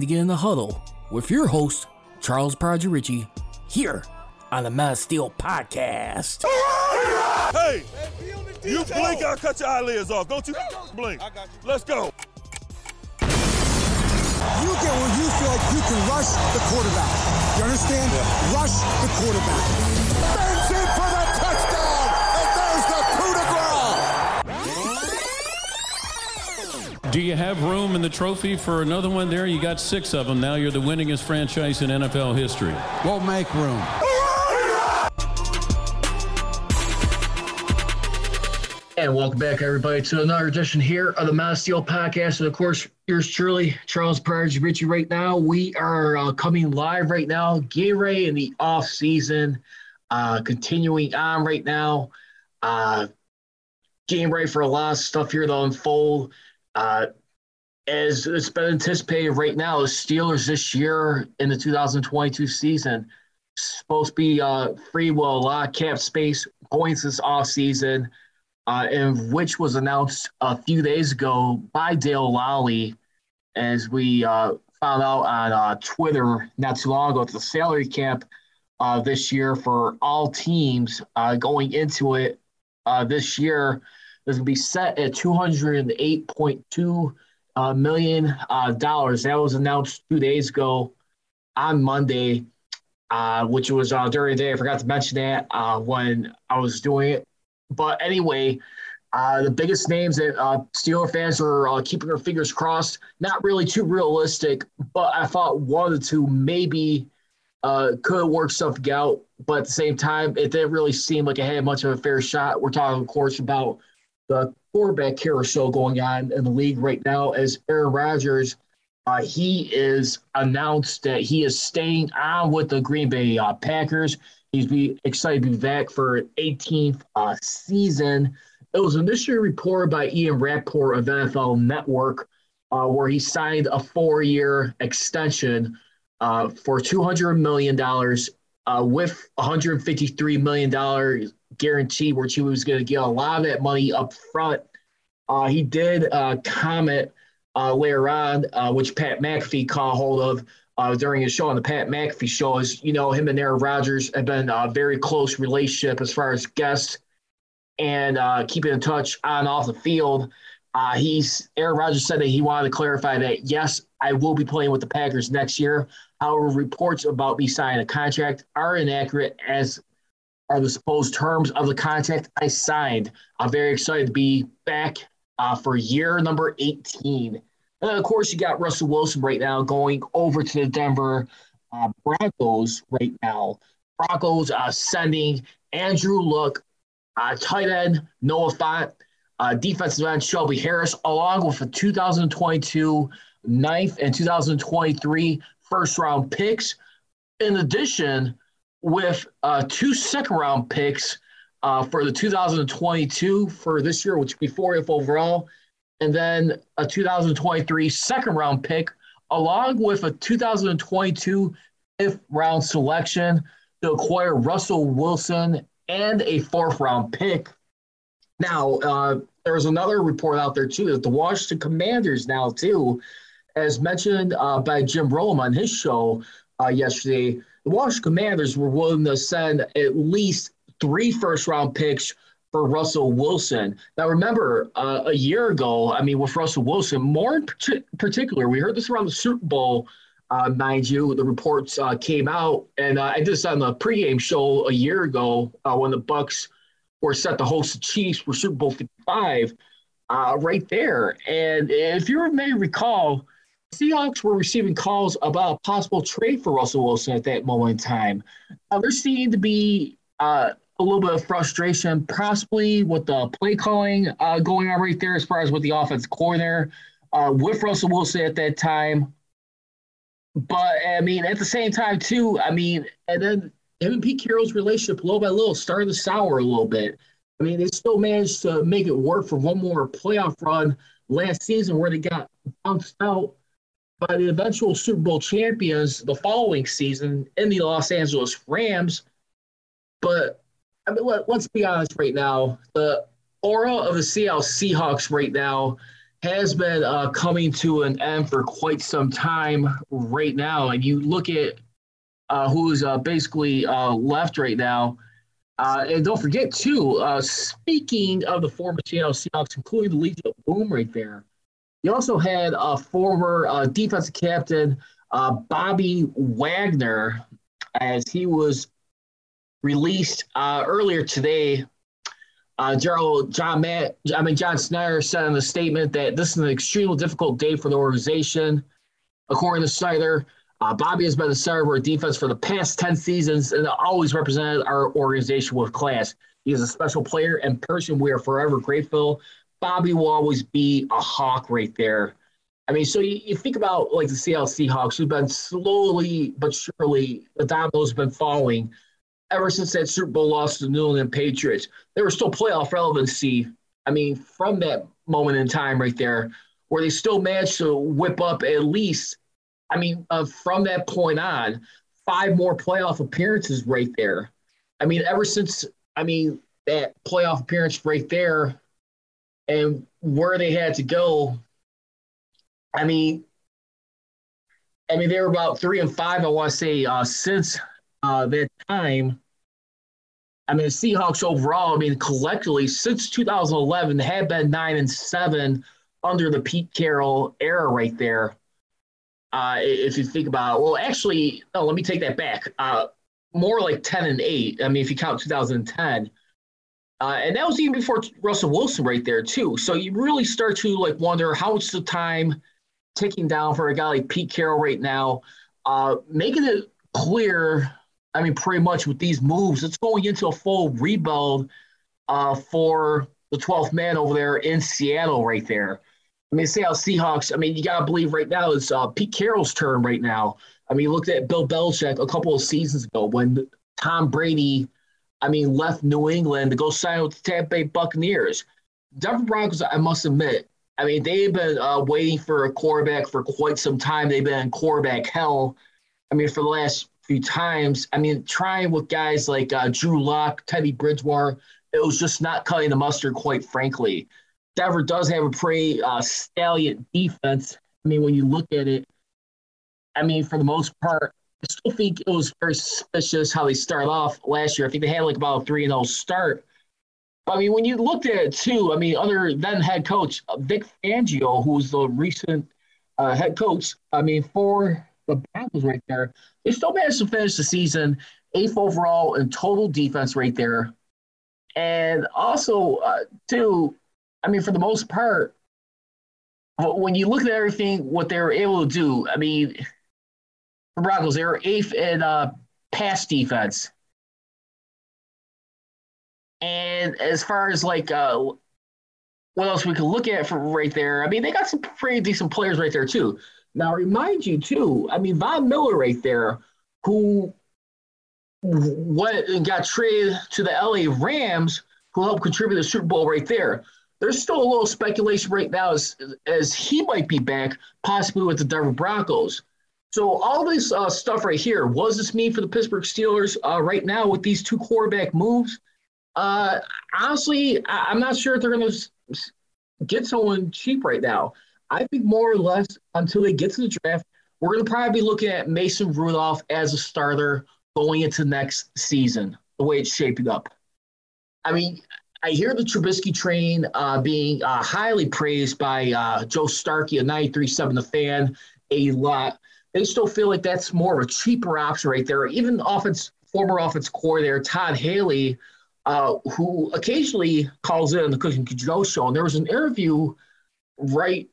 And now, time to get in the huddle with your host, Charles Ritchie, here on the Mass Steel Podcast. Hey, you blink, I'll cut your eyelids off. Don't you blink. Let's go. You get where you feel like you can rush the quarterback. You understand? Rush the quarterback. Do you have room in the trophy for another one there? You got six of them. Now you're the winningest franchise in NFL history. We'll make room. And welcome back, everybody, to another edition here of the Mass Steel Podcast. And of course, yours truly, Charles Pryor Richie. Right now, we are uh, coming live right now, getting ready in the off season, uh, continuing on right now, uh, getting ready for a lot of stuff here to unfold. Uh, as it's been anticipated right now, the Steelers this year in the 2022 season supposed to be uh, free will a lot of cap space going into this off season uh, and which was announced a few days ago by Dale Lolley, as we uh, found out on uh, Twitter not too long ago. The salary cap uh, this year for all teams uh, going into it uh, this year is going to be set at two hundred eight point two million dollars. That was announced two days ago on Monday. which was during the day. I forgot to mention that when I was doing it but anyway, uh, the biggest names that uh, Steeler fans are uh, keeping their fingers crossed. Not really too realistic, but I thought one the two maybe uh, could work something out. But at the same time, it didn't really seem like it had much of a fair shot. We're talking, of course, about the quarterback carousel going on in the league right now as Aaron Rodgers. Uh, he is announced that he is staying on with the Green Bay uh, Packers. He's be excited to be back for an 18th uh, season. It was initially reported by Ian Rapoport of NFL Network, uh, where he signed a four-year extension uh, for $200 million uh, with $153 million guarantee, where he was going to get a lot of that money up front. Uh, he did uh, comment later on, which Pat McAfee caught hold of, uh, during his show on the Pat McAfee show is, you know, him and Aaron Rodgers have been a very close relationship as far as guests and uh, keeping in touch on off the field. Uh, he's Aaron Rodgers said that he wanted to clarify that yes, I will be playing with the Packers next year. However, reports about me signing a contract are inaccurate, as are the supposed terms of the contract I signed. I'm very excited to be back uh, for year number 18 and of course, you got Russell Wilson right now going over to the Denver uh, Broncos right now. Broncos uh, sending Drew Lock, uh, tight end Noah Fant, uh, defensive end Shelby Harris, along with a 2022 ninth and 2023 first round picks. In addition, with uh, two second round picks uh, for the 2022 for this year, which would be fourth overall, and then a 2023 second round pick, along with a 2022 fifth round selection to acquire Russell Wilson and a fourth round pick. Now, uh, there's another report out there too that the Washington Commanders now too, as mentioned uh, by Jim Rome on his show uh, yesterday, Washington Commanders were willing to send at least three first round picks for Russell Wilson. Now, remember, uh, a year ago, I mean, with Russell Wilson, more in particular, we heard this around the Super Bowl, uh, mind you, the reports uh, came out, and uh, I did this on the pregame show a year ago uh, when the Bucks were set to host the Chiefs for Super Bowl 55, uh, right there. And if you may recall, Seahawks were receiving calls about a possible trade for Russell Wilson at that moment in time. there seemed to be uh, a little bit of frustration, possibly with the play calling uh, going on right there as far as with the offense corner uh, with Russell Wilson at that time. But I mean, at the same time, too, I mean, and then him and Pete Carroll's relationship, little by little, started to sour a little bit. I mean, they still managed to make it work for one more playoff run last season where they got bounced out by the eventual Super Bowl champions the following season in the Los Angeles Rams. But I mean, let, us be honest right now. The aura of the Seattle Seahawks right now has been uh, coming to an end for quite some time right now. And you look at uh, who's uh, basically uh, left right now. Uh, and don't forget, too, uh, speaking of the former Seattle Seahawks, including the Legion of Boom right there, you also had a former defensive captain, Bobby Wagner, as he was released earlier today uh, Gerald John Matt, I mean John Schneider said in the statement that this is an extremely difficult day for the organization. According to Schneider, uh, Bobby has been the center of our defense for the past 10 seasons and always represented our organization with class. He is a special player and person we are forever grateful. Bobby will always be a hawk right there. I mean, so you, you think about like the Seattle Seahawks, who've been slowly but surely, the dominoes have been falling ever since that Super Bowl loss to the New England Patriots. There was still playoff relevancy. I mean, from that moment in time right there, where they still managed to whip up at least, I mean, uh, from that point on, five more playoff appearances right there. I mean, ever since, I mean, that playoff appearance right there and where they had to go, I mean, I mean, they were about three and five, I want to say, uh, since uh, that time. I mean, the Seahawks overall, I mean, collectively since 2011 they have been nine and seven under the Pete Carroll era right there. Uh, if you think about it, well, actually, no, let me take that back. Uh, more like 10 and eight. I mean, if you count 2010. Uh, and that was even before Russell Wilson right there, too. So you really start to like wonder how much the time ticking down for a guy like Pete Carroll right now, uh, making it clear I mean, pretty much with these moves, it's going into a full rebuild uh, for the 12th man over there in Seattle, right there. I mean, Seattle Seahawks, I mean, you got to believe right now it's uh, Pete Carroll's turn right now. I mean, look at Bill Belichick a couple of seasons ago when Tom Brady, I mean, left New England to go sign with the Tampa Bay Buccaneers. Denver Broncos, I must admit, I mean, they've been uh, waiting for a quarterback for quite some time. They've been in quarterback hell. I mean, for the last few times. I mean, trying with guys like uh, Drew Lock, Teddy Bridgewater, it was just not cutting the mustard, quite frankly. Denver does have a pretty uh, stallion defense. I mean, when you look at it, I mean, for the most part, still think it was very suspicious how they started off last year. I think they had like about a 3 and zero start. I mean, when you looked at it too, I mean, other than head coach uh, Vic Fangio, who was the recent uh, head coach, I mean, for the Broncos right there. They still managed to finish the season eighth overall in total defense right there. And also, uh, too, I mean, for the most part, when you look at everything, what they were able to do, I mean, the Broncos, they were eighth in uh, pass defense. And as far as like uh, what else we can look at right there, I mean, they got some pretty decent players right there too. Now, remind you too. I mean, Von Miller right there, who went and got traded to the LA Rams, who helped contribute to the Super Bowl right there. There's still a little speculation right now as, as he might be back, possibly with the Denver Broncos. So all this uh, stuff right here, was this mean for the Pittsburgh Steelers uh, right now with these two quarterback moves? Uh, honestly, I- am not sure if they're going to get someone cheap right now. I think more or less until they get to the draft, we're going to probably be looking at Mason Rudolph as a starter going into next season, the way it's shaping up. I mean, I hear the Trubisky train uh, being uh, highly praised by uh, Joe Starkey of 93.7 The Fan a lot. They still feel like that's more of a cheaper option right there. Even offense, former offense core there, Todd Haley, uh, who occasionally calls in on the Cook and Joe show. And there was an interview right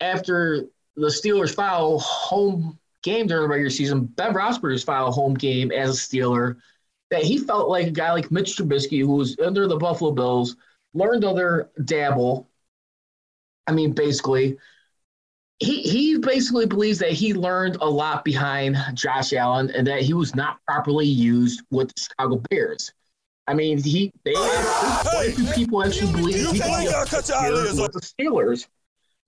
after the Steelers file home game during the regular season, Ben Roethlisberger's file home game as a Steeler, that he felt like a guy like Mitch Trubisky, who was under the Buffalo Bills, learned other dabble. I mean, basically, he he basically believes that he learned a lot behind Josh Allen and that he was not properly used with the Chicago Bears. I mean, he they quite a few people actually believe he could be a with the Steelers.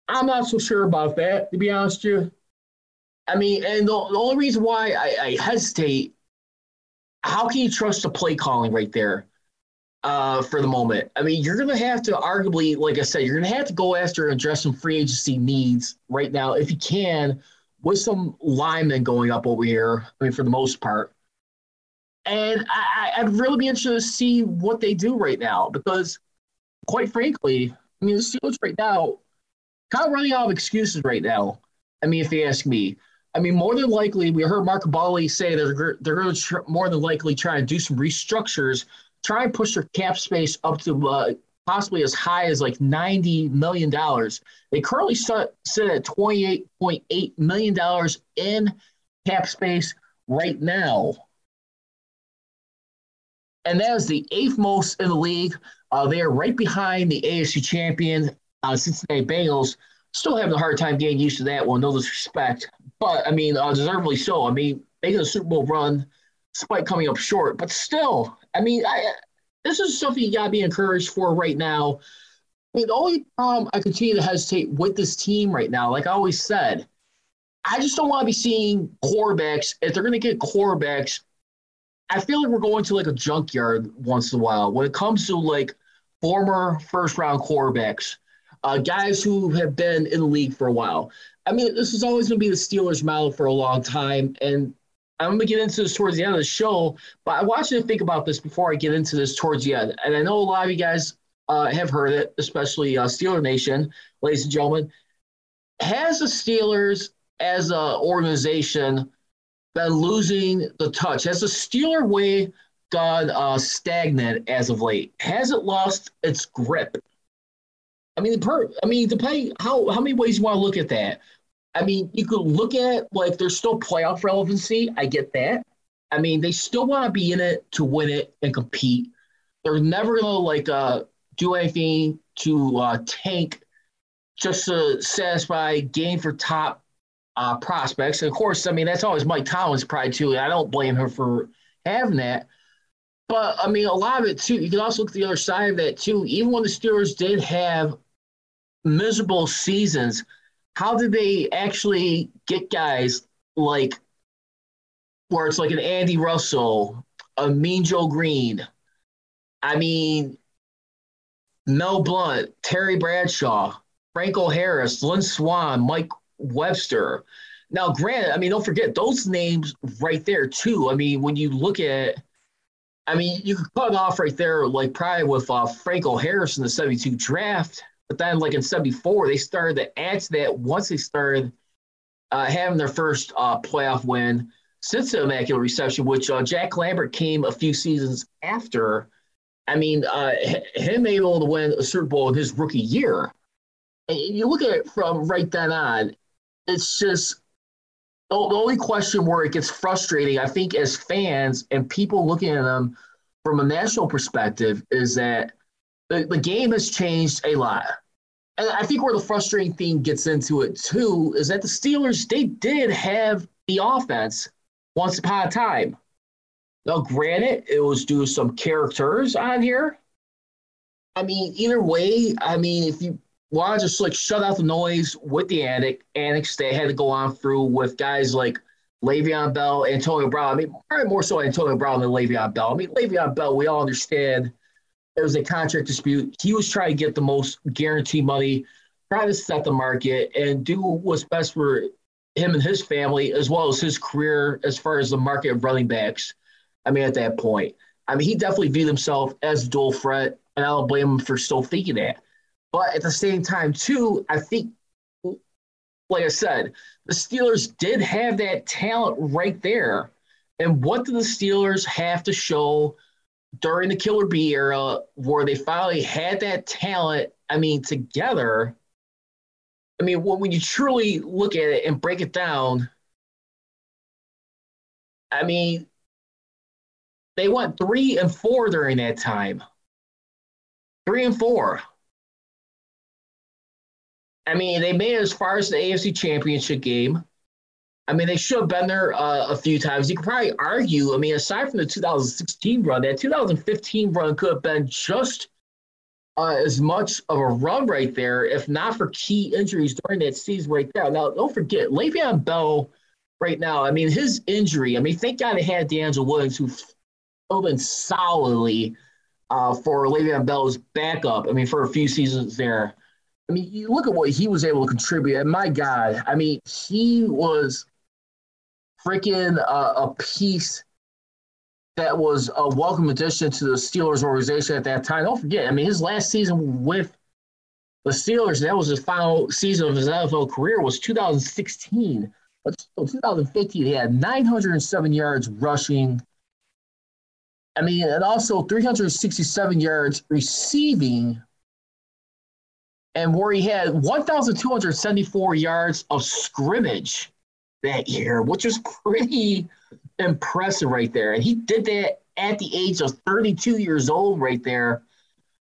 I'm not so sure about that, to be honest with you. I mean, and the, the only reason why I, I, hesitate, how can you trust the play calling right there? Uh, for the moment. I mean, you're going to have to arguably, like I said, you're going to have to go after and address some free agency needs right now if you can, with some linemen going up over here. I mean, for the most part. And I, I'd really be interested to see what they do right now because, quite frankly, I mean, the Steelers right now kind of running out of excuses right now. I mean, if you ask me, I mean, more than likely, we heard Mark Kaboly say they're they're going to tr- more than likely try and do some restructures, try and push their cap space up to uh, possibly as high as like ninety million dollars. They currently sit, at twenty eight point eight million dollars in cap space right now, and that is the eighth most in the league. Uh, they are right behind the AFC champion uh, Cincinnati Bengals. Still having a hard time getting used to that one, no disrespect. But I mean, uh, deservedly so. I mean, making a Super Bowl run despite coming up short, but still, I mean, I, this is something you gotta be encouraged for right now. I mean, the only problem I continue to hesitate with this team right now, like I always said, I just don't want to be seeing quarterbacks. If they're going to get quarterbacks, I feel like we're going to like a junkyard once in a while when it comes to like former first round quarterbacks, uh, guys who have been in the league for a while. I mean, this is always going to be the Steelers' model for a long time. And I'm going to get into this towards the end of the show, but I want you to think about this before I get into this towards the end. And I know a lot of you guys uh, have heard it, especially uh, Steeler Nation, ladies and gentlemen. Has the Steelers as an organization been losing the touch? Has the Steeler way gone uh, stagnant as of late? Has it lost its grip? I mean, per, I mean, depending how how many ways you want to look at that. I mean, you could look at like there's still playoff relevancy. I get that. I mean, they still want to be in it to win it and compete. They're never gonna like uh, do anything to uh, tank just to satisfy game for top uh, prospects. And of course, I mean that's always Mike Tomlin's pride too. I don't blame her for having that. But I mean, a lot of it too. You can also look at the other side of that too. Even when the Steelers did have miserable seasons, how did they actually get guys like where it's like an Andy Russell, a Mean Joe Green, I mean, Mel Blount, Terry Bradshaw, Franco Harris, Lynn Swann, Mike Webster. Now, granted, I mean, don't forget those names right there too. I mean, when you look at, I mean, you could cut off right there, like probably with uh, Franco Harris in the '72 draft. But then, like in '74, they started to add to that once they started uh, having their first uh, playoff win since the Immaculate Reception, which uh, Jack Lambert came a few seasons after. I mean, uh, him able to win a Super Bowl in his rookie year. And you look at it from right then on, it's just the only question where it gets frustrating, I think, as fans and people looking at them from a national perspective, is that the, the game has changed a lot. And I think where the frustrating thing gets into it too is that the Steelers, they did have the offense once upon a time. Now, granted, it was due to some characters on here. I mean, either way, I mean, if you want to just like shut out the noise with the annex, annex they had to go on through with guys like Le'Veon Bell, Antonio Brown. I mean, probably more so Antonio Brown than Le'Veon Bell. I mean, Le'Veon Bell, we all understand – there was a contract dispute. He was trying to get the most guarantee money, trying to set the market and do what's best for him and his family, as well as his career as far as the market of running backs. I mean, at that point, I mean, he definitely viewed himself as dual threat, and I don't blame him for still thinking that. But at the same time, too, I think, like I said, the Steelers did have that talent right there. And what do the Steelers have to show during the Killer B era where they finally had that talent, I mean, together. I mean, when you truly look at it and break it down, I mean, they went three and four during that time. Three and four. I mean, they made it as far as the AFC Championship game. I mean, they should have been there uh, a few times. You could probably argue, I mean, aside from the 2016 run, that 2015 run could have been just uh, as much of a run right there, if not for key injuries during that season right there. Now, don't forget, Le'Veon Bell right now, I mean, his injury, I mean, thank God they had DeAngelo Williams who filled in solidly uh, for Le'Veon Bell's backup. I mean, for a few seasons there. I mean, you look at what he was able to contribute, and my God, I mean, he was freaking uh, a piece that was a welcome addition to the Steelers organization at that time. Don't forget, I mean, his last season with the Steelers, that was his final season of his NFL career, was 2016. But still, 2015, he had 907 yards rushing. I mean, and also 367 yards receiving, and where he had 1,274 yards of scrimmage that year, which was pretty impressive right there. And he did that at the age of 32 years old right there.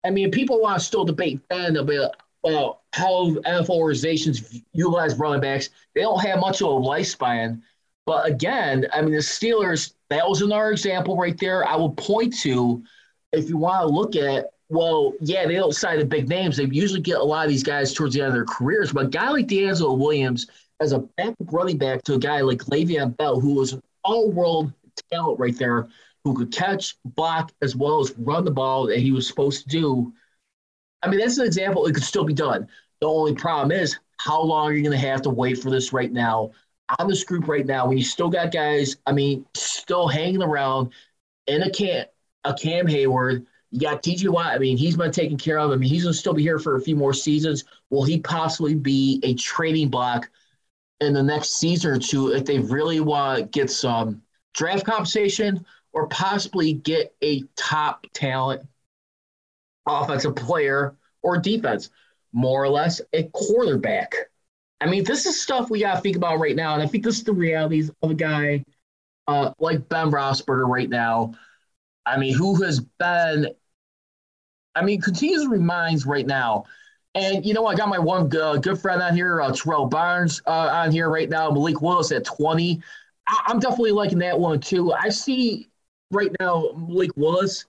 I mean, people want to still debate then about uh, how NFL organizations utilize running backs. They don't have much of a lifespan. But again, I mean, the Steelers, that was another example right there I would point to if you want to look at, well, yeah, they don't sign the big names. They usually get a lot of these guys towards the end of their careers. But a guy like DeAngelo Williams as a backup running back to a guy like Le'Veon Bell, who was an all world talent right there, who could catch, block, as well as run the ball that he was supposed to do I mean, that's an example. It could still be done. The only problem is, how long are you going to have to wait for this right now on this group right now when you still got guys, I mean, still hanging around in a Cam, a Cam Heyward. You got TJ Watt. I mean, he's been taken care of. I mean, he's going to still be here for a few more seasons. Will he possibly be a trading block in the next season or two if they really want to get some draft compensation or possibly get a top talent offensive player or defense, more or less a quarterback. I mean, this is stuff we got to think about right now. And I think this is the realities of a guy uh, like Ben Roethlisberger right now. I mean, who has been, I mean, continues reminds right now. And, you know, I got my one uh, good friend on here, uh, Terrell Barnes, uh, on here right now, Malik Willis at 20. I- I'm definitely liking that one too. I see right now Malik Willis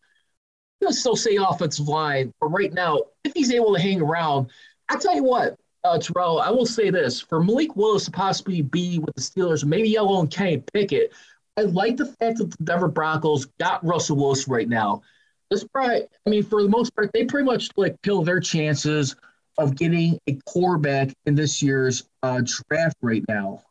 going to still say offensive line, but right now, if he's able to hang around, I tell you what, uh, Terrell, I will say this: for Malik Willis to possibly be with the Steelers, maybe Yellow and Kenny Pickett, I like the fact that the Denver Broncos got Russell Wilson right now. This probably, I mean, for the most part, they pretty much like kill their chances of getting a quarterback in this year's uh, draft right now,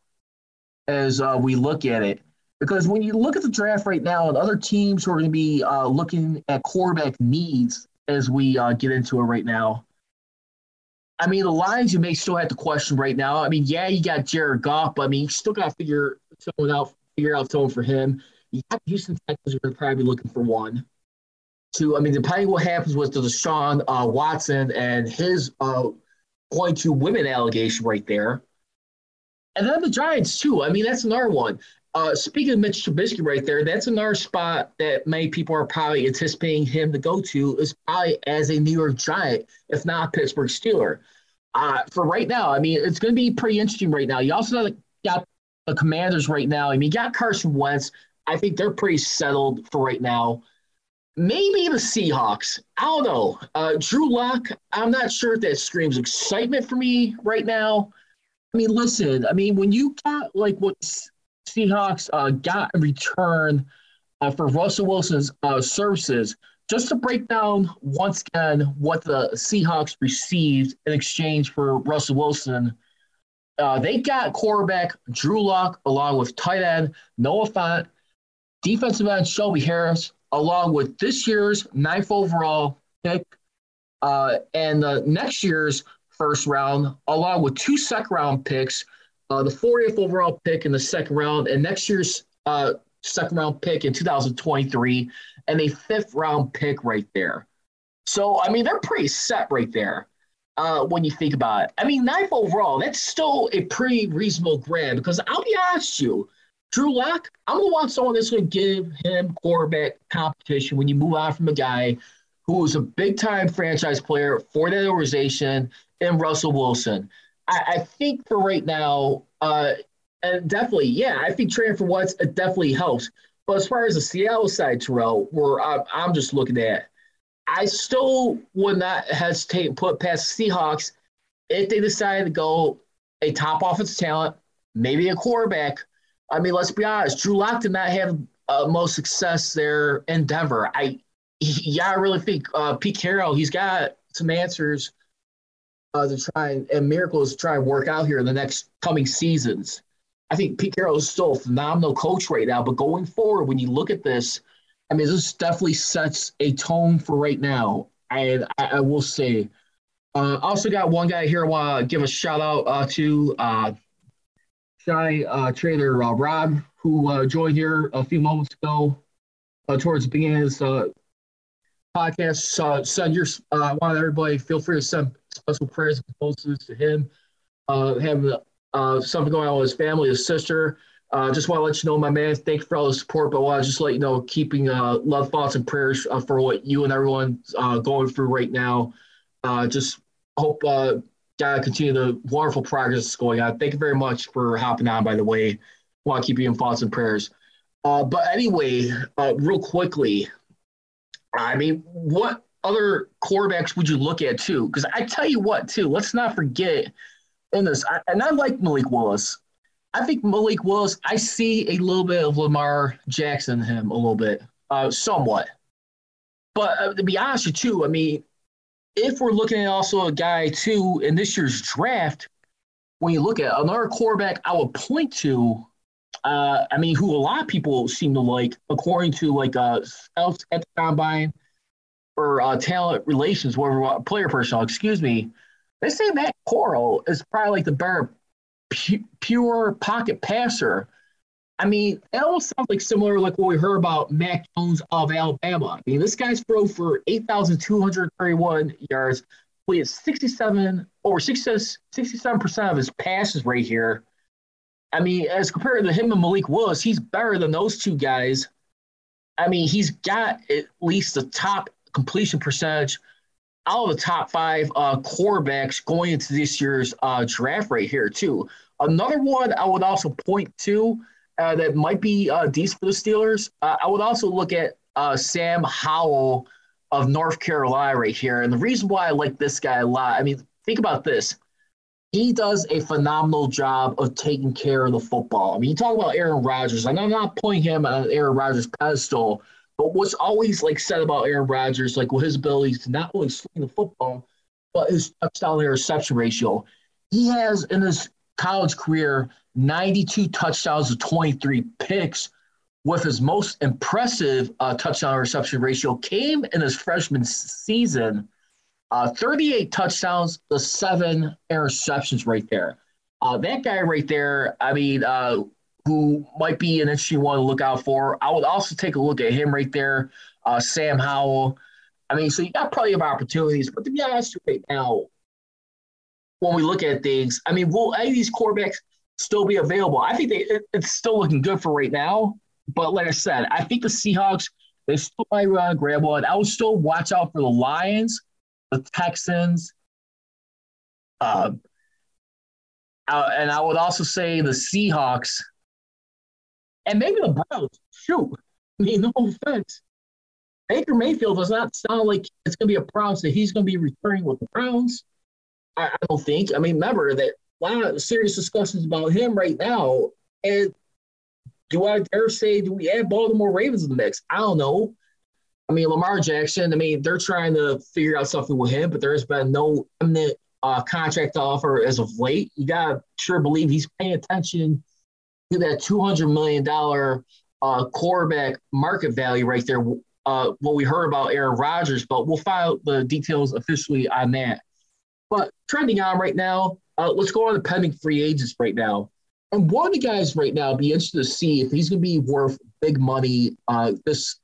as uh, we look at it. Because when you look at the draft right now, and other teams who are going to be uh, looking at quarterback needs as we uh, get into it right now, I mean, the lines you may still have to question right now. I mean, yeah, you got Jared Goff, but I mean, you still got to figure someone out, figure out someone for him. You got Houston Texans are probably looking for one. Two, I mean, depending what happens with the Deshaun uh, Watson and his uh, point to women allegation right there. And then the Giants, too. I mean, that's another one. Uh, speaking of Mitch Trubisky right there, that's another spot that many people are probably anticipating him to go to is probably as a New York Giant, if not Pittsburgh Steeler. Uh, for right now, I mean, it's going to be pretty interesting right now. You also got the Commanders right now. I mean, you got Carson Wentz. I think they're pretty settled for right now. Maybe the Seahawks. I don't know. Uh, Drew Lock. I'm not sure if that screams excitement for me right now. I mean, listen. I mean, when you got like what Seahawks uh, got in return uh, for Russell Wilson's uh, services. Just to break down once again what the Seahawks received in exchange for Russell Wilson, uh, they got quarterback Drew Lock along with tight end Noah Fant, defensive end Shelby Harris, along with this year's ninth overall pick uh, and the next year's first round, along with two second round picks uh, the 40th overall pick in the second round, and next year's uh, second round pick in 2023, and a fifth round pick right there. So, I mean, they're pretty set right there uh, when you think about it. I mean, ninth overall, that's still a pretty reasonable grab because I'll be honest with you, Drew Lock, I'm to want someone that's to give him quarterback competition when you move on from a guy who was a big time franchise player for that organization and Russell Wilson. I, I think for right now, uh, and definitely, yeah, I think trading for Wentz it definitely helps. But as far as the Seattle side, Terrell, where I'm, I'm just looking at, I still would not hesitate put past Seahawks if they decide to go a top offensive talent, maybe a quarterback. I mean, let's be honest, Drew Lock did not have uh, most success there in Denver. I yeah, I really think uh, Pete Carroll, he's got some answers uh, to try and, and miracles to try and work out here in the next coming seasons. I think Pete Carroll is still a phenomenal coach right now, but going forward, when you look at this, I mean, this definitely sets a tone for right now. And I, I will say, uh, also got one guy here I want to give a shout out uh, to uh, Shy uh, Trader uh, Rob, who uh, joined here a few moments ago uh, towards the beginning of this uh, podcast. Send your, uh, I want everybody feel free to send special prayers and condolences to him. Having something going on with his family, his sister. Just want to let you know, my man, thank you for all the support, but I want to just let you know, keeping love, thoughts, and prayers for what you and everyone uh, going through right now. Just hope uh, God continue the wonderful progress that's going on. Thank you very much for hopping on, by the way. Want to keep you in thoughts and prayers. Uh, but anyway, uh, real quickly, I mean, what other quarterbacks would you look at too? Because I tell you what, too, let's not forget in this, I, and I like Malik Willis. I think Malik Willis, I see a little bit of Lamar Jackson in him, a little bit, uh, somewhat. But uh, to be honest with you, too, I mean, if we're looking at also a guy too in this year's draft, when you look at another quarterback, I would point to, uh, I mean, who a lot of people seem to like, according to like uh, scouts at the combine or uh, talent relations, whatever player personnel, excuse me. They say Matt Corral is probably like the better pu- pure pocket passer. I mean, that almost sounds like similar like what we heard about Mac Jones of Alabama. I mean, this guy's throw for 8,231 yards, completed 67 over 67 percent of his passes right here. I mean, as compared to him and Malik Willis, he's better than those two guys. I mean, he's got at least the top completion percentage out of the top five uh, quarterbacks going into this year's uh, draft right here, too. Another one I would also point to uh, that might be uh, decent for the Steelers. Uh, I would also look at uh, Sam Howell of North Carolina right here. And the reason why I like this guy a lot, I mean, think about this. He does a phenomenal job of taking care of the football. I mean, you talk about Aaron Rodgers, and I'm not putting him on Aaron Rodgers' pedestal, but what's always like said about Aaron Rodgers, like with his abilities to not only swing the football, but his touchdown interception ratio. He has in his college career 92 touchdowns to 23 picks, with his most impressive uh, touchdown reception ratio came in his freshman season. Uh, 38 touchdowns to seven interceptions right there. Uh, that guy right there, I mean, uh, who might be an interesting one to look out for. I would also take a look at him right there, uh, Sam Howell. I mean, so you got plenty of opportunities, but to be honest, right now, when we look at things, I mean, will any of these quarterbacks still be available? I think they it, it's still looking good for right now. But like I said, I think the Seahawks they still might uh, grab one. I would still watch out for the Lions, the Texans, uh, uh, and I would also say the Seahawks, and maybe the Browns. Shoot, I mean, no offense. Baker Mayfield does not sound like it's going to be a problem that he's going to be returning with the Browns. I, I don't think. I mean, remember that lot of serious discussions about him right now. And do I dare say, do we add Baltimore Ravens in the mix? I don't know. I mean, Lamar Jackson, I mean, they're trying to figure out something with him, but there's been no imminent uh, contract offer as of late. You got to sure believe he's paying attention to that $200 million uh, quarterback market value right there. Uh, what we heard about Aaron Rodgers, but we'll file the details officially on that. But trending on right now, uh, let's go on the pending free agents right now. And one of the guys right now, be interested to see if he's going to be worth big money uh, this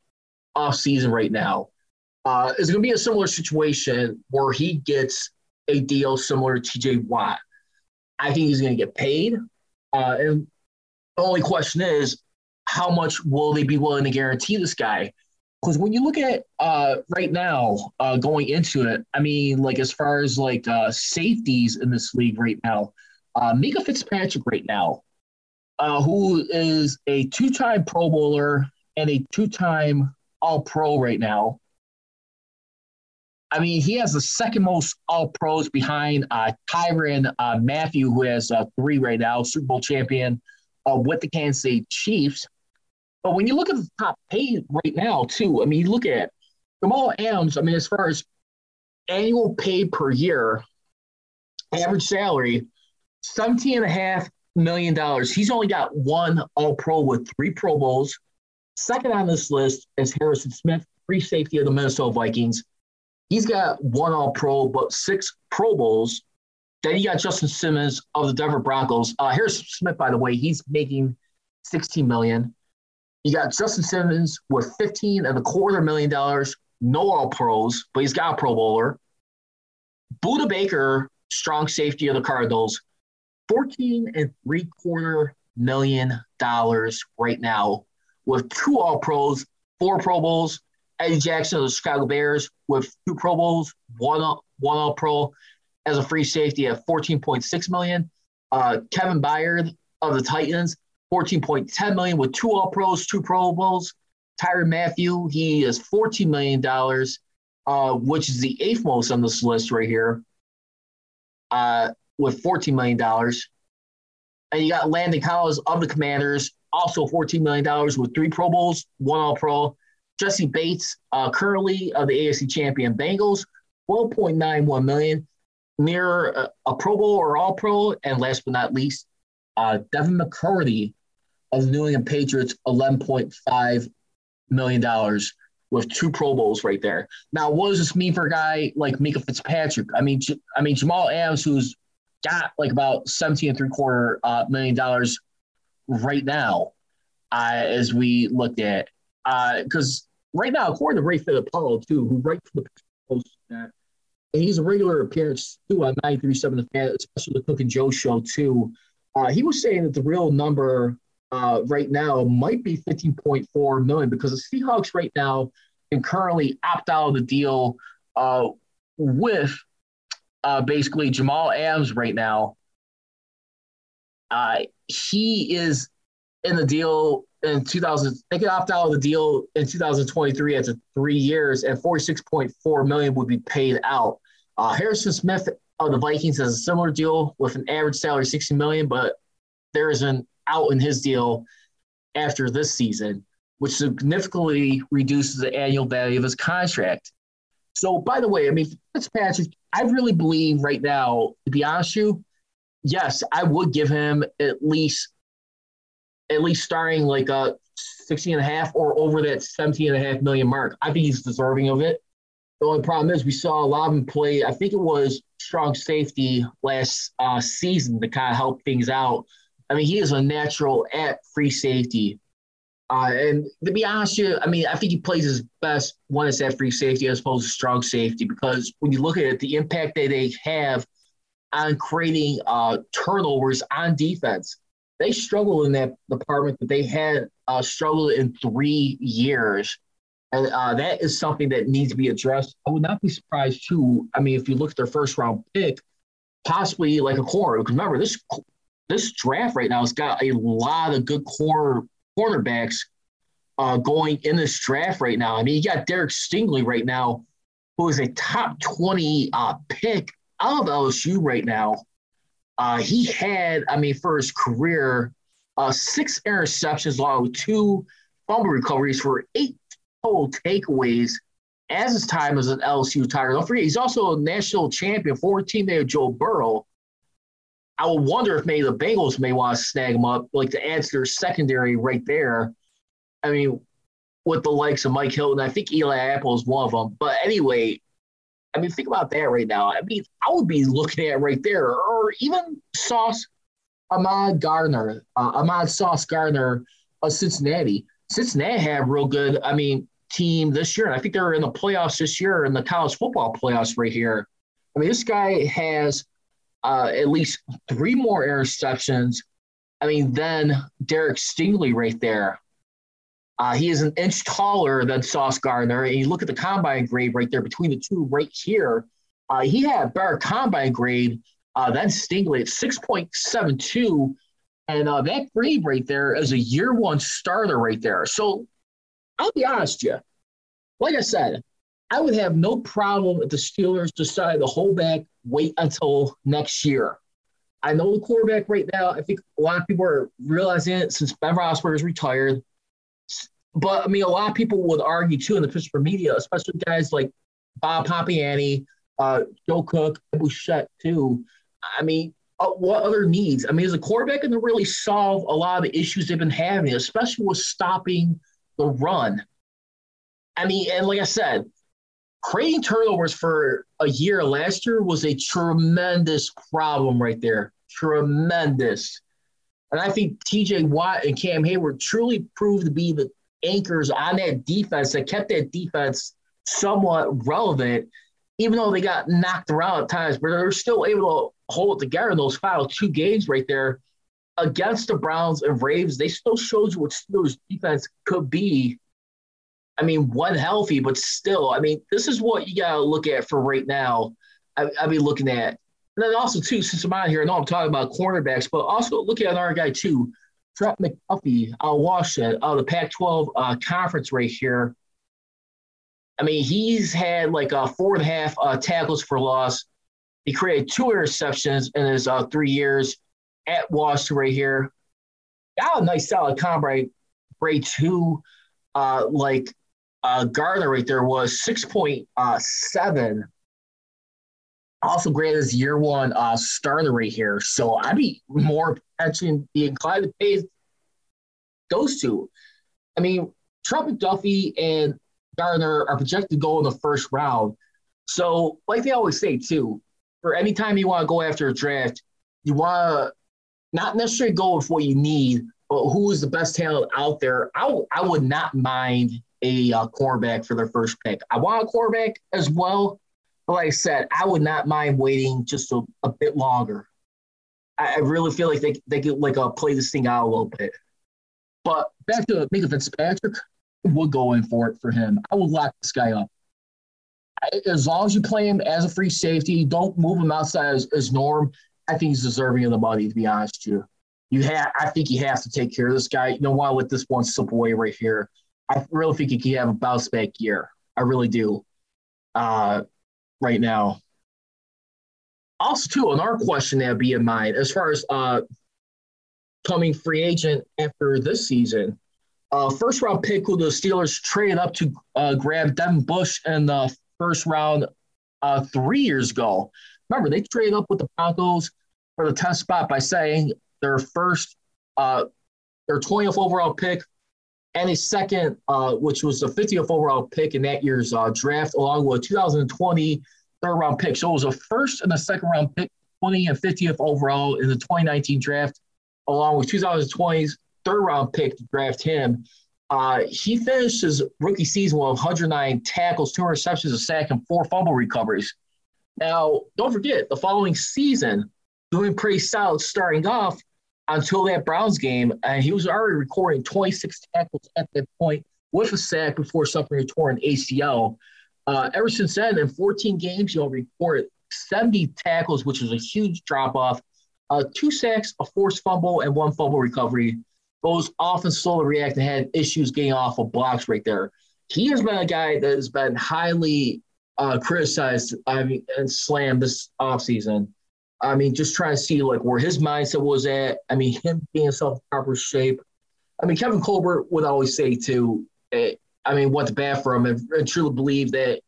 off season right now. Uh, is going to be a similar situation where he gets a deal similar to TJ Watt. I think he's going to get paid. Uh, and the only question is, how much will they be willing to guarantee this guy? Because when you look at uh, right now uh, going into it, I mean, like as far as like uh, safeties in this league right now, uh, Minkah Fitzpatrick right now, uh, who is a two-time Pro Bowler and a two-time All-Pro right now. I mean, he has the second most All Pros behind uh, Tyrann uh, Mathieu, who has three right now, Super Bowl champion with the Kansas City Chiefs. But when you look at the top paid right now, too, I mean, you look at Jamal Adams, I mean, as far as annual pay per year, average salary, seventeen and a half million dollars. He's only got one All Pro with three Pro Bowls. Second on this list is Harrison Smith, free safety of the Minnesota Vikings. He's got one All Pro, but six Pro Bowls. Then you got Justin Simmons of the Denver Broncos. Uh, Harrison Smith, by the way, he's making 16 million. You got Justin Simmons with 15 and a quarter million dollars, no all pros, but he's got a pro bowler. Budda Baker, strong safety of the Cardinals, 14 and three quarter million dollars right now with two all pros, four Pro Bowls. Eddie Jackson of the Chicago Bears with two Pro Bowls, one, one all pro as a free safety at 14.6 million. Uh, Kevin Byard of the Titans, 14.10 million with two All Pros, two Pro Bowls. Tyrann Mathieu, he is 14 million dollars, uh, which is the eighth most on this list right here, uh, with 14 million dollars. And you got Landon Collins of the Commanders, also 14 million dollars with three Pro Bowls, one All Pro. Jessie Bates, uh, currently of the AFC champion Bengals, 12.91 million near a, a, Pro Bowl or All Pro. And last but not least, uh, Devin McCourty of the New England Patriots, $11.5 million with two Pro Bowls right there. Now, what does this mean for a guy like Minkah Fitzpatrick? I mean, I mean Jamal Adams, who's got like about 17 and three quarter uh, million dollars right now, uh, as we looked at, because uh, right now, according to Ray Fittipaldo, too, who writes the Post, that and he's a regular appearance too on 93.7 The Fan, especially the Cook and Joe show too. Uh, he was saying that the real number uh, right now might be 15.4 million because the Seahawks right now can currently opt out of the deal uh, with uh, basically Jamal Adams right now. Uh, he is in the deal in 2000. They can opt out of the deal in 2023 after three years, and 46.4 million would be paid out. Uh, Harrison Smith of the Vikings has a similar deal with an average salary 60 million, but there is an out in his deal after this season, which significantly reduces the annual value of his contract. So, by the way, I mean, Fitzpatrick, I really believe right now, to be honest with you, yes, I would give him at least at least starting like a 16 and a half or over that 17 and a half million mark. I think he's deserving of it. The only problem is we saw a lot of him play. I think it was strong safety last uh, season to kind of help things out. I mean, he is a natural at free safety. Uh, and to be honest, you, I mean, I think he plays his best when it's at free safety as opposed to strong safety because when you look at it, the impact that they have on creating uh, turnovers on defense, they struggle in that department that they had uh, struggled in three years. And uh, that is something that needs to be addressed. I would not be surprised too. I mean, if you look at their first round pick, possibly like a corner, Because remember, this this draft right now has got a lot of good core cornerbacks uh, going in this draft right now. I mean, you got Derek Stingley right now, who is a top 20 uh, pick out of LSU right now. Uh, he had, I mean, for his career, uh, six interceptions along with two fumble recoveries for eight total takeaways as his time as an LSU Tiger. Don't forget, he's also a national champion for teammate Joe Burrow. I would wonder if maybe the Bengals may want to snag him up, like to add to their secondary right there. I mean, with the likes of Mike Hilton, I think Eli Apple is one of them. But anyway, I mean, think about that right now. I mean, I would be looking at right there, or even Sauce Ahmad Gardner, uh, Ahmad Sauce Gardner of Cincinnati. Cincinnati had real good, I mean, team this year. And I think they were in the playoffs this year in the college football playoffs right here. I mean, this guy has uh, at least three more interceptions. I mean, then Derek Stingley right there. Uh, he is an inch taller than Sauce Gardner. And you look at the combine grade right there between the two right here. Uh, he had a better combine grade uh, than Stingley at 6.72 and uh, that grade right there is a year one starter right there. So I'll be honest with you. Like I said, I would have no problem if the Steelers decide to hold back, wait until next year. I know the quarterback right now, I think a lot of people are realizing it since Ben Roethlisberger is retired. but I mean, a lot of people would argue too in the Pittsburgh media, especially guys like Bob Pompeani, uh, Joe Cook, Bouchette too. I mean, uh, what other needs? I mean, is a quarterback going to really solve a lot of the issues they've been having, especially with stopping the run? I mean, and like I said, creating turnovers for a year last year was a tremendous problem right there. Tremendous. And I think TJ Watt and Cam Heyward truly proved to be the anchors on that defense that kept that defense somewhat relevant, even though they got knocked around at times, but they're still able to hold it together in those final two games right there against the Browns and Ravens. They still showed you what Steelers defense could be. I mean, one healthy, but still, I mean, this is what you got to look at for right now. I, I'd be looking at. And then also, too, since I'm out here, I know I'm talking about cornerbacks, but also look at another guy, too, Trent McDuffie out of Washington, out of the Pac 12 uh, conference right here. I mean, he's had like uh, four and a half uh, tackles for loss. He created two interceptions in his uh, three years at Washington right here. Got a nice solid combo grade two. Uh, like uh, Gardner right there was 6.7. Uh, also graded as year one uh, starter right here. So I'd be more actually be inclined to pay those two. I mean, Trent McDuffie and Gardner are projected to go in the first round. So, like they always say, too, for any time you want to go after a draft, you want to not necessarily go with what you need, but who is the best talent out there. I, w- I would not mind a uh, quarterback for their first pick. I want a quarterback as well, but like I said, I would not mind waiting just a, a bit longer. I, I, really feel like they they could like uh, play this thing out a little bit. But back to Minkah Fitzpatrick, I would go in for it for him. I would lock this guy up. As long as you play him as a free safety, don't move him outside as, as norm. I think he's deserving of the money. To be honest with you, you have. I think you have to take care of this guy. You don't want to let this one slip away right here. I really think he could have a bounce back year. I really do. Uh, right now. Also, too, another question that be in mind as far as uh, coming free agent after this season. Uh, first round pick who the Steelers traded up to uh, grab Devin Bush in the first round uh, three years ago. Remember, they traded up with the Broncos for the 10th spot by saying their first, uh, their 20th overall pick and a second, uh, which was the 50th overall pick in that year's uh, draft, along with 2020 third round pick. So it was a first and a second round pick, 20 and 50th overall in the 2019 draft, along with 2020's third round pick to draft him. Uh, he finished his rookie season with 109 tackles, two interceptions, a sack, and four fumble recoveries. Now, don't forget, the following season, doing pretty solid starting off until that Browns game, and he was already recording 26 tackles at that point with a sack before suffering a torn ACL. Uh, ever since then, in 14 games, he'll record 70 tackles, which is a huge drop off. Uh, two sacks, a forced fumble, and one fumble recovery. Those often slowly react and had issues getting off of blocks right there. He has been a guy that has been highly uh, criticized I mean, and slammed this offseason. I mean, just trying to see like where his mindset was at. I mean, him being in proper shape. I mean, Kevin Colbert would always say too. I mean, to bat for him and, and, truly believe that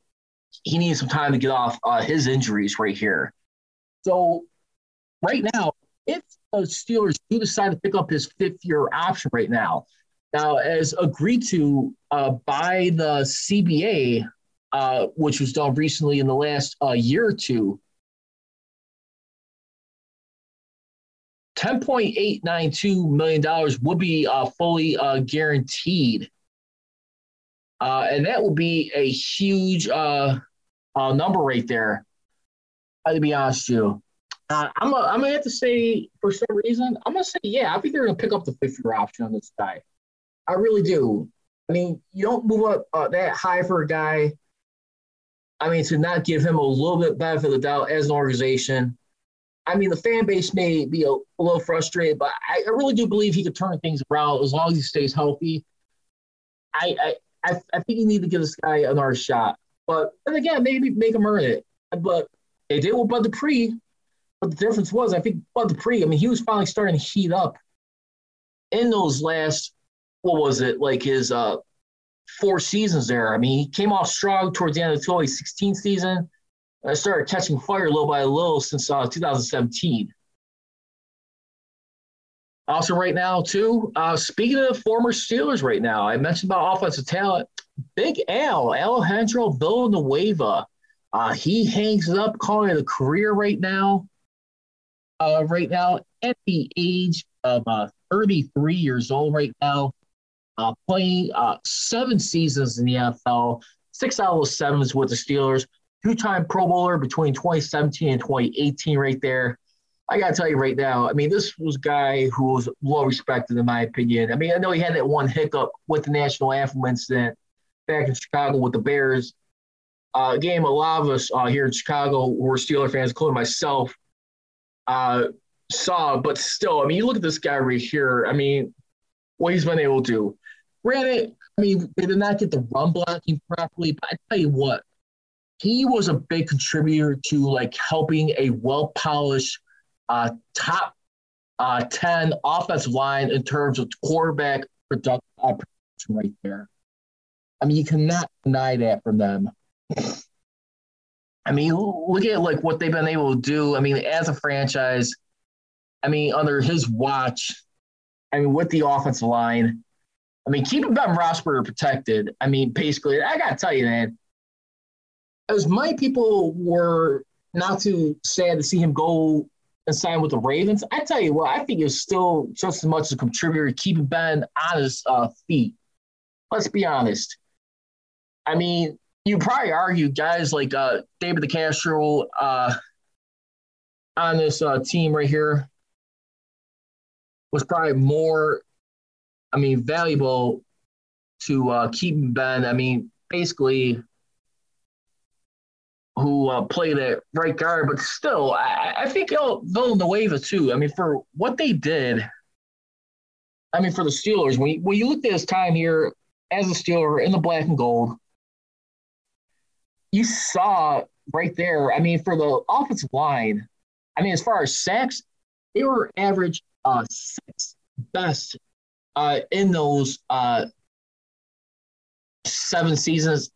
he needs some time to get off uh, his injuries right here. So, right now, if the Steelers do decide to pick up his fifth year option right now, now as agreed to uh, by the CBA, uh, which was done recently in the last uh, year or two, $10.892 million would be uh, fully uh, guaranteed. Uh, and that will be a huge uh, uh, number right there. to be honest with you. Uh, I'm, a, I'm going to have to say, for some reason, I'm going to say, yeah, I think they're going to pick up the fifth year option on this guy. I really do. I mean, you don't move up that high for a guy. I mean, to not give him a little bit benefit of the doubt as an organization. I mean, the fan base may be a, a little frustrated, but I, I, really do believe he could turn things around as long as he stays healthy. I, I, I, I think you need to give this guy another shot. But then again, maybe make him earn it. But they did with Bud Dupree. But the difference was, I think Bud Dupree, I mean, he was finally starting to heat up in those last, what was it, like his uh four seasons there. I mean, he came off strong towards the end of the 2016 season. I started catching fire little by little since uh, 2017. Also, right now, too, uh, speaking of former Steelers right now, I mentioned about offensive talent. Big Al, Alejandro Villanueva, uh, he hangs it up, calling it a career right now. Uh, right now, at the age of uh, 33 years old, right now, uh, playing uh, seven seasons in the NFL, six out of seven is with the Steelers, two time Pro Bowler between 2017 and 2018, right there. I gotta tell you right now, I mean, this was a guy who was well respected in my opinion. I mean, I know he had that one hiccup with the national anthem incident back in Chicago with the Bears. Uh, game a lot of us uh, here in Chicago who are Steeler fans, including myself, uh, saw. But still, I mean, you look at this guy right here. I mean, what he's been able to do. Granted, I mean, they did not get the run blocking properly, but I tell you what, he was a big contributor to like helping a well polished uh, top uh, 10 offensive line in terms of quarterback production, uh, production right there. I mean, you cannot deny that from them. I mean, look at like what they've been able to do. I mean, as a franchise, I mean, under his watch, I mean, with the offensive line, I mean, keeping Ben Roethlisberger protected. I mean, basically, I gotta tell you, man, as my people were not too sad to see him go and sign with the Ravens, I tell you what, I think he's still just as much a contributor keeping Ben on his uh, feet. Let's be honest. I mean, you probably argue guys like uh, David DeCastro uh, on this uh, team right here was probably more, I mean, valuable to uh, keep Ben. I mean, basically, who uh, played at right guard, but still, I, I think Villanueva too. I mean, for what they did, I mean, for the Steelers, when you, when you look at his time here as a Steeler in the black and gold, you saw right there. I mean, for the offensive line, I mean, as far as sacks, they were average uh, six best uh, in those uh, seven seasons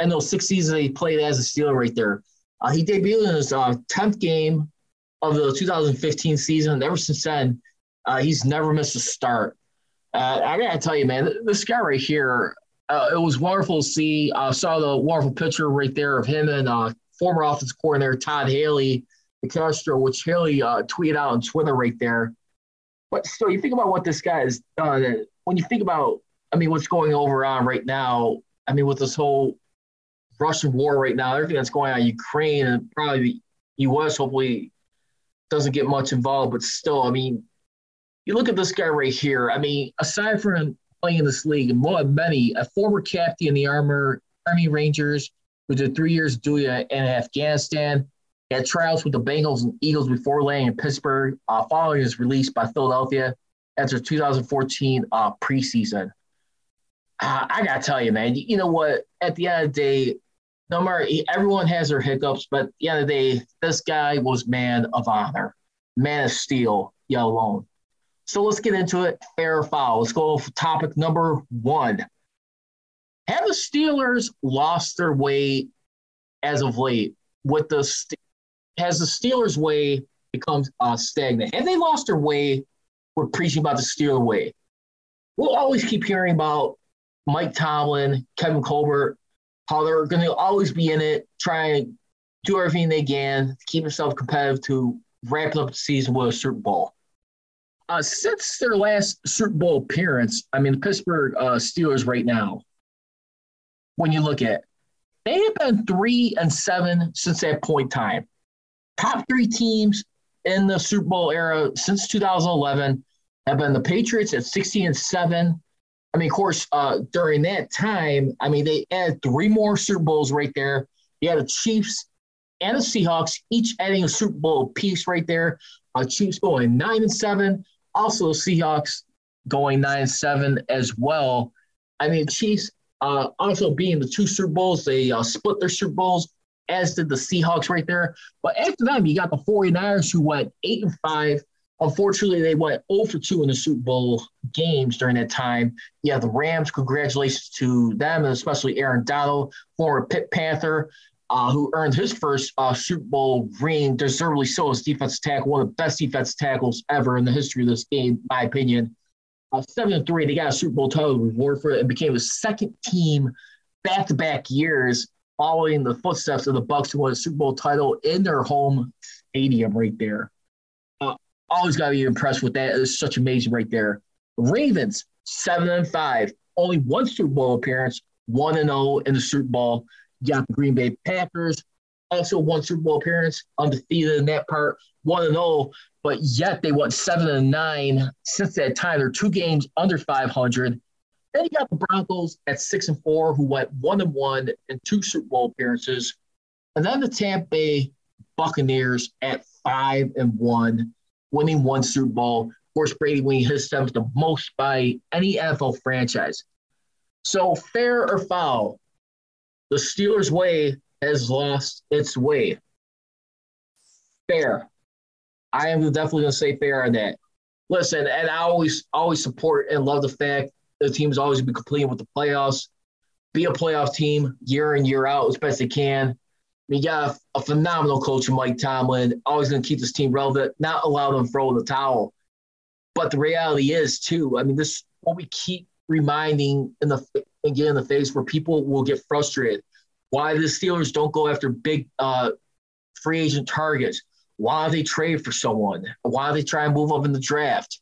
and those six seasons he played as a Steeler right there. Uh, he debuted in his uh, 10th game of the 2015 season. And ever since then, uh, he's never missed a start. Uh, I got to tell you, man, this guy right here, uh, it was wonderful to see. I saw the wonderful picture right there of him and uh, former offensive coordinator Todd Haley, DeCastro, which Haley tweeted out on Twitter right there. But still, you think about what this guy has done. When you think about, I mean, what's going over on right now, I mean, with this whole Russian war right now, everything that's going on in Ukraine, and probably the U.S. hopefully doesn't get much involved, but still, I mean, you look at this guy right here. I mean, aside from playing in this league, more many, a former captain in the Armor Army Rangers who did three years duty in Afghanistan, had trials with the Bengals and Eagles before landing in Pittsburgh, uh, following his release by Philadelphia after 2014 uh, preseason. Uh, I gotta tell you, man, you know what? At the end of the day, no matter everyone has their hiccups, but at the end of the day, this guy was man of honor, man of steel, yellow alone. So let's get into it. Fair or foul. Let's go with topic number one. Have the Steelers lost their way as of late? With the has the Steelers way become uh, stagnant? Have they lost their way? We're preaching about the Steeler way. We'll always keep hearing about Mike Tomlin, Kevin Colbert, how they're going to always be in it, try to do everything they can to keep themselves competitive to wrap up the season with a Super Bowl. Uh, since their last Super Bowl appearance, I mean, the Pittsburgh uh, Steelers right now, when you look at, they have been three and seven since that point in time. Top three teams in the Super Bowl era since 2011 have been the Patriots at 16 and seven, I mean, of course, uh, during that time, I mean, they had three more Super Bowls right there. You had the Chiefs and the Seahawks, each adding a Super Bowl piece right there. Uh, Chiefs going nine and seven. Also, the Seahawks going nine and seven as well. I mean, Chiefs uh, also being the two Super Bowls, they uh, split their Super Bowls, as did the Seahawks right there. But after them, you got the 49ers who went eight and five. Unfortunately, they went 0 for 2 in the Super Bowl games during that time. Yeah, the Rams, congratulations to them, and especially Aaron Donald, former Pitt Panther, uh, who earned his first uh, Super Bowl ring, deservedly so as defensive tackle, one of the best defensive tackles ever in the history of this game, my opinion. Uh, seven and three, they got a Super Bowl title reward for it and became the second team back-to-back years following the footsteps of the Bucks who won a Super Bowl title in their home stadium right there. Always got to be impressed with that. It's such amazing right there. Ravens seven and five, only one Super Bowl appearance, one and zero in the Super Bowl. You got the Green Bay Packers, also one Super Bowl appearance, undefeated in that part, one and zero. Oh, but yet they won seven and nine since that time. They're two games under 500. Then you got the Broncos at six and four, who went one and one in two Super Bowl appearances, and then the Tampa Bay Buccaneers at five and one, winning one Super Bowl. Of course, Brady winning his seventh the most by any NFL franchise. So fair or foul, the Steelers' way has lost its way. Fair. I am definitely going to say fair on that. Listen, and I always always support and love the fact the team's always be completing with the playoffs. Be a playoff team year in year out as best they can. You got a, a phenomenal coach, Mike Tomlin, always going to keep this team relevant, not allow them to throw the towel. But the reality is, too, I mean, this what we keep reminding in the and get in the face where people will get frustrated. Why the Steelers don't go after big uh, free agent targets? Why they trade for someone? Why they try and move up in the draft?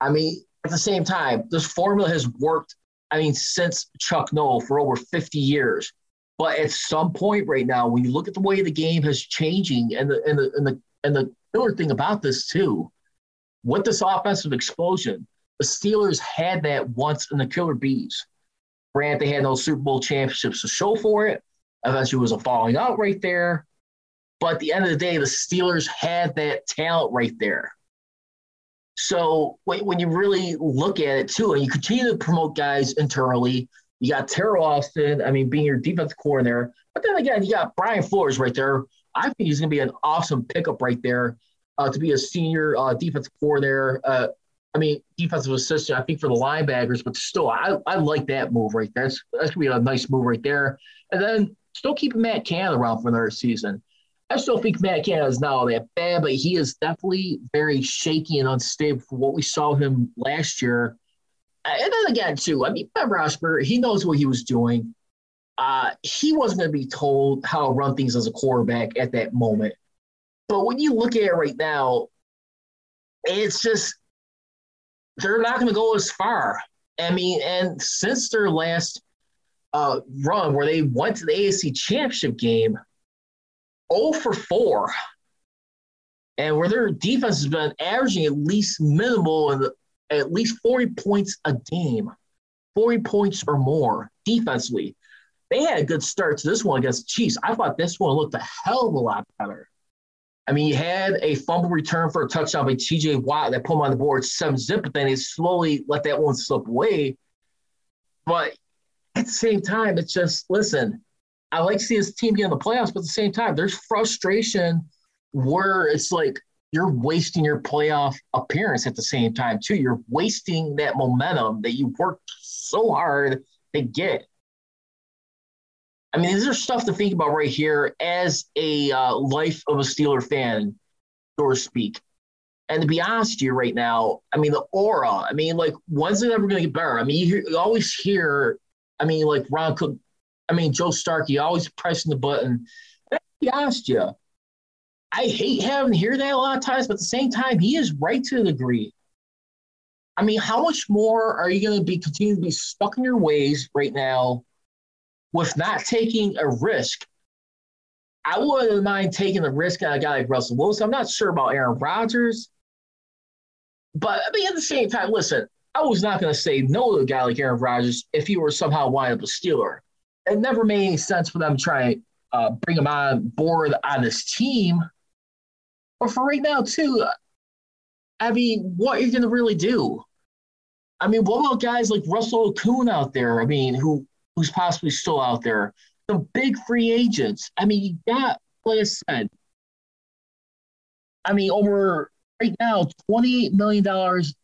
I mean, at the same time, this formula has worked, I mean, since Chuck Noll for over 50 years. But at some point right now, when you look at the way the game is changing and the and the and the and the killer thing about this too, with this offensive explosion, the Steelers had that once in the Killer Bees. Grant, they had no Super Bowl championships to show for it. Eventually, it was a falling out right there. But at the end of the day, the Steelers had that talent right there. So when you really look at it too, and you continue to promote guys internally, you got Teryl Austin, I mean, being your defensive coordinator. But then again, you got Brian Flores right there. I think he's going to be an awesome pickup right there uh, to be a senior uh, defensive coordinator. Uh, I mean, defensive assistant, I think, for the linebackers, but still, I, I like that move right there. That's, that's going to be a nice move right there. And then still keeping Matt Canada around for another season. I still think Matt Canada is not all that bad, but he is definitely very shaky and unstable for what we saw him last year. And then again, too, I mean, Ben Roethlisberger, he knows what he was doing. Uh, he wasn't going to be told how to run things as a quarterback at that moment. But when you look at it right now, it's just they're not going to go as far. I mean, and since their last uh, run where they went to the AFC Championship game, 0 for 4. And where their defense has been averaging at least minimal and at least 40 points a game, 40 points or more defensively. They had a good start to this one against the Chiefs. I thought this one looked a hell of a lot better. I mean, he had a fumble return for a touchdown by TJ Watt that put him on the board seven zip, but then he slowly let that one slip away. But at the same time, it's just listen, I like to see his team get in the playoffs, but at the same time, there's frustration where it's like you're wasting your playoff appearance at the same time, too. You're wasting that momentum that you worked so hard to get. I mean, these are stuff to think about right here as a uh, life of a Steeler fan, so to speak. And to be honest with you right now, I mean, the aura, I mean, like, when's it ever going to get better? I mean, you, hear, you always hear, I mean, like Ron Cook I mean, Joe Starkey always pressing the button. And to be honest, you, I hate having to hear that a lot of times, but at the same time, he is right to a degree. I mean, how much more are you going to be continue to be stuck in your ways right now with not taking a risk? I wouldn't mind taking a risk on a guy like Russell Wilson. I'm not sure about Aaron Rodgers. But I mean, at the same time, listen, I was not going to say no to a guy like Aaron Rodgers if he were somehow wind up a Steeler it never made any sense for them to try uh, bring him on board on this team. But for right now, too, I mean, what are you going to really do? I mean, what about guys like Russell Okung out there? I mean, who who's possibly still out there? Some big free agents. I mean, you got, like I said, I mean, over right now $28 million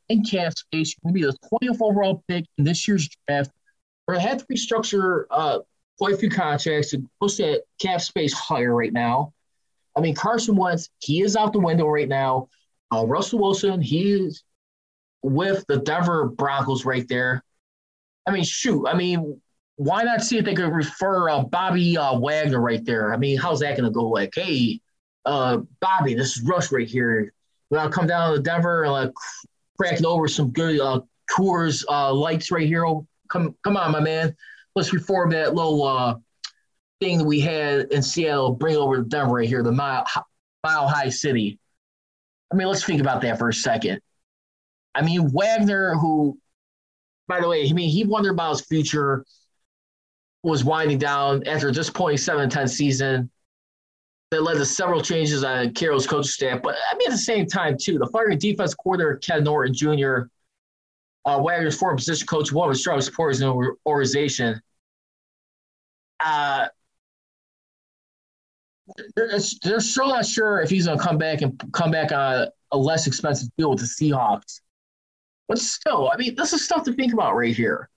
in cap space. You're going to be the 20th overall pick in this year's draft. We're going to have to restructure uh, quite a few contracts to push that cap space higher right now. I mean, Carson Wentz, he is out the window right now. Uh, Russell Wilson, he's with the Denver Broncos right there. I mean, shoot. I mean, why not see if they could refer uh, Bobby uh, Wagner right there? I mean, how's that going to go? Like, hey, uh, Bobby, this is Russ right here. We will come down to Denver and like crack it over some good uh, Coors uh, lights right here. Oh, come, come on, my man. Let's reform that little uh, thing that we had in Seattle. Bring over to Denver right here, the mile, mile high city. I mean, let's think about that for a second. I mean, Wagner, who, by the way, I mean, he wondered about his future was winding down after a disappointing 7 10 season that led to several changes on Carroll's coaching staff. But I mean, at the same time, too, the firing defense coordinator, Ken Norton Jr., uh, Wagner's former position coach, one of the strongest supporters in the organization. Uh, they're, they're still not sure if he's going to come back and come back on a less expensive deal with the Seahawks. But still, I mean, this is stuff to think about right here.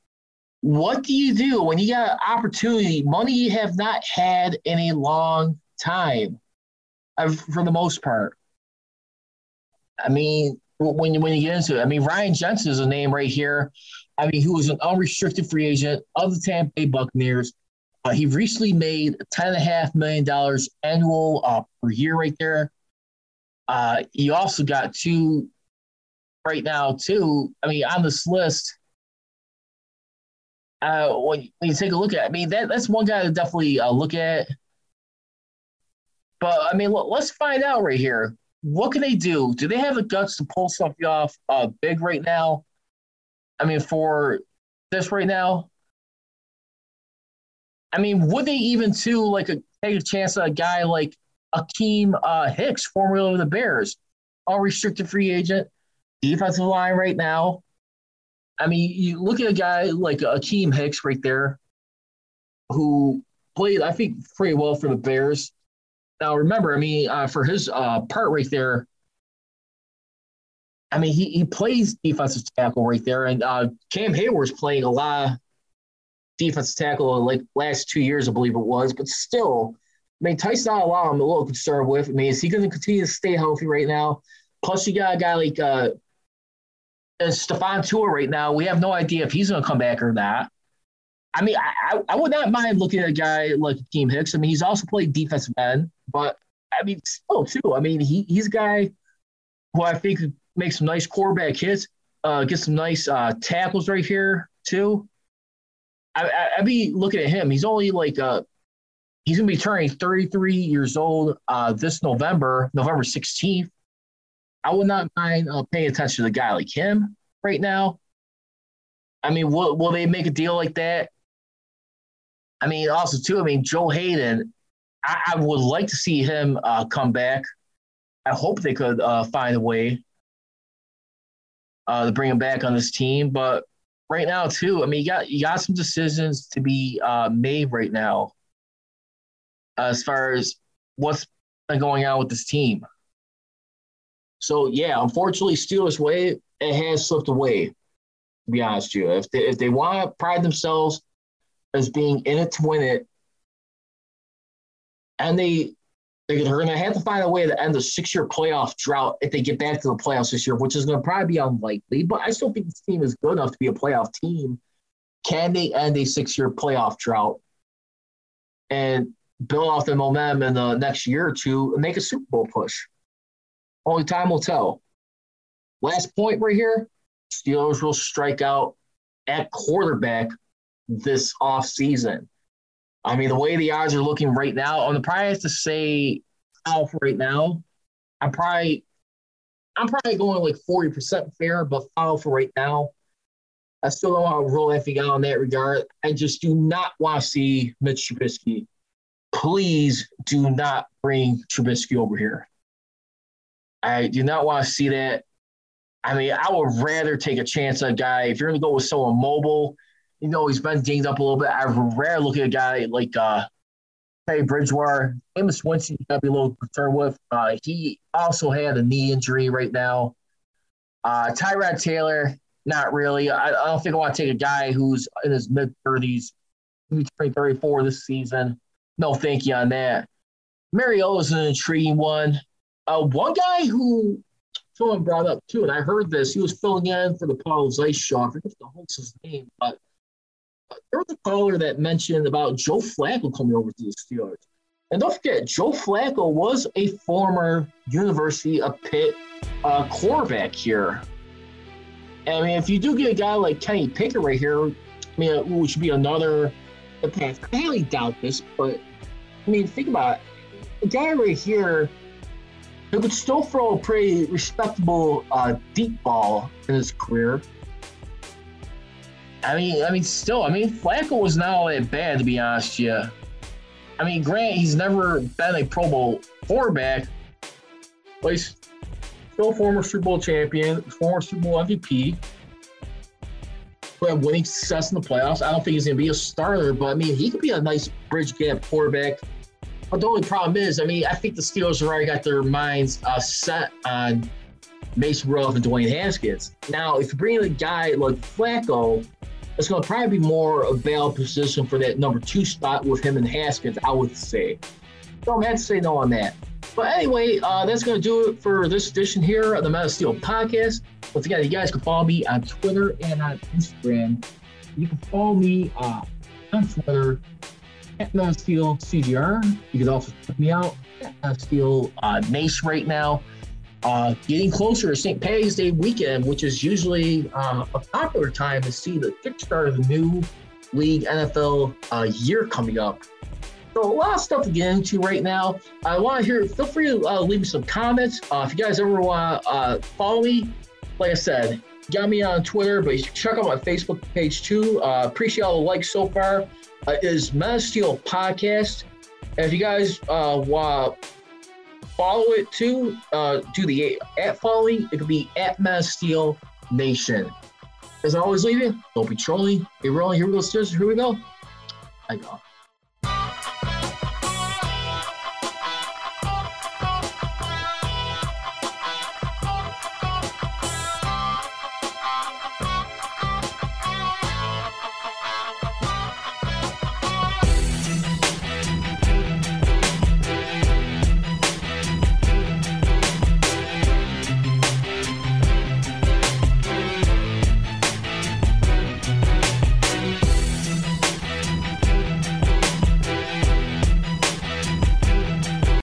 What do you do when you got an opportunity, money you have not had in a long time, uh, for the most part? I mean, when you when you get into it, I mean, Ryan Jensen is a name right here. I mean, he was an unrestricted free agent of the Tampa Bay Buccaneers. Uh, he recently made ten and a half million dollars annual uh, per year right there. Uh, he also got two right now too. I mean, on this list, uh, when, you take a look at, it, I mean, that that's one guy to definitely uh, look at. But I mean, look, let's find out right here. What can they do? Do they have the guts to pull something off uh, big right now? I mean, for this right now. I mean, would they even too like a, take a chance on a guy like Akiem uh, Hicks, formerly of the Bears, unrestricted free agent, defensive line right now? I mean, you look at a guy like Akiem Hicks right there, who played, I think, pretty well for the Bears. Now, remember, I mean, uh, for his uh, part right there, I mean, he, he plays defensive tackle right there, and uh, Cam Heyward's playing a lot of defensive tackle like last two years, I believe it was. But still, I mean, Tyson Alualu, I'm a little concerned with. I mean, is he going to continue to stay healthy right now? Plus, you got a guy like uh, and Stephon Tuitt right now, we have no idea if he's going to come back or not. I mean, I, I would not mind looking at a guy like Akiem Hicks. I mean, he's also played defensive end, but I mean, still too. I mean, he he's a guy who I think makes some nice quarterback hits, uh, get some nice uh, tackles right here too. I, I I'd be looking at him. He's only like uh, he's gonna be turning 33 years old uh, this November, November 16th. I would not mind uh, paying attention to a guy like him right now. I mean, will, will they make a deal like that? I mean, also too. I mean, Joe Haden. I, I would like to see him uh, come back. I hope they could uh, find a way uh, to bring him back on this team. But right now, too, I mean, you got you got some decisions to be uh, made right now as far as what's going on with this team. So yeah, unfortunately, Steelers way it has slipped away. To be honest with you, if they if they want to pride themselves as being in it to win it, and they they're to have to find a way to end a six-year playoff drought if they get back to the playoffs this year, which is going to probably be unlikely. But I still think this team is good enough to be a playoff team. Can they end a six-year playoff drought and build off the momentum in the next year or two and make a Super Bowl push? Only time will tell. Last point right here Steelers will strike out at quarterback this offseason. I mean, the way the odds are looking right now, on the price to say Alf right now. I'm probably I'm probably going like 40% fair, but foul for right now. I still don't want to roll anything out in that regard. I just do not want to see Mitch Trubisky. Please do not bring Trubisky over here. I do not want to see that. I mean, I would rather take a chance on a guy. If you're going to go with someone mobile, you know, he's been dinged up a little bit. I'd rather look at a guy like uh, Teddy Bridgewater, Jameis Winston, you gotta be a little concerned with. Uh, he also had a knee injury right now. Uh, Tyrod Taylor, not really. I, I don't think I want to take a guy who's in his mid 30s, maybe 34 this season. No, thank you on that. Mariota's an intriguing one. Uh, one guy who someone brought up too, and I heard this. He was filling in for the Paul Zeise show. I forget the host's name, but there was a caller that mentioned about Joe Flacco coming over to the Steelers. And don't forget, Joe Flacco was a former University of Pitt uh, quarterback here. I mean, if you do get a guy like Kenny Pickett right here, I mean, which would be another path. I highly doubt this, but I mean, think about it. A guy right here who could still throw a pretty respectable uh, deep ball in his career. I mean, I mean, still, I mean, Flacco was not all that bad to be honest you. I mean, Grant, he's never been a Pro Bowl quarterback, but he's still former Super Bowl champion, former Super Bowl MVP. But winning success in the playoffs, I don't think he's going to be a starter, but I mean, he could be a nice bridge gap quarterback. But the only problem is, I mean, I think the Steelers already got their minds uh, set on Mason Rudolph and Dwayne Haskins. Now, if you bring in a guy like Flacco, it's going to probably be more a bail position for that number two spot with him and Haskins, I would say. So I'm going to say no on that. But anyway, uh, that's going to do it for this edition here of the Metal Steel Podcast. Once again, you guys can follow me on Twitter and on Instagram. You can follow me uh, on Twitter at Metal Steel CGR. You can also check me out at Metal Steel uh, Nace right now. Uh, getting closer to St. Patty's Day weekend, which is usually uh, a popular time to see the kickstart of the new league NFL uh, year coming up. So a lot of stuff to get into right now. I want to hear. Feel free to uh, leave me some comments. Uh, if you guys ever want to follow me, like I said, got me on Twitter, but you check out my Facebook page too. Appreciate all the likes so far. Uh, is Metal Steel Podcast. And if you guys want follow it too, uh, do the at following, it could be at Mass Steel Nation. As I always leave you, don't be trolling, be rolling. Here we go. Here we go. I go.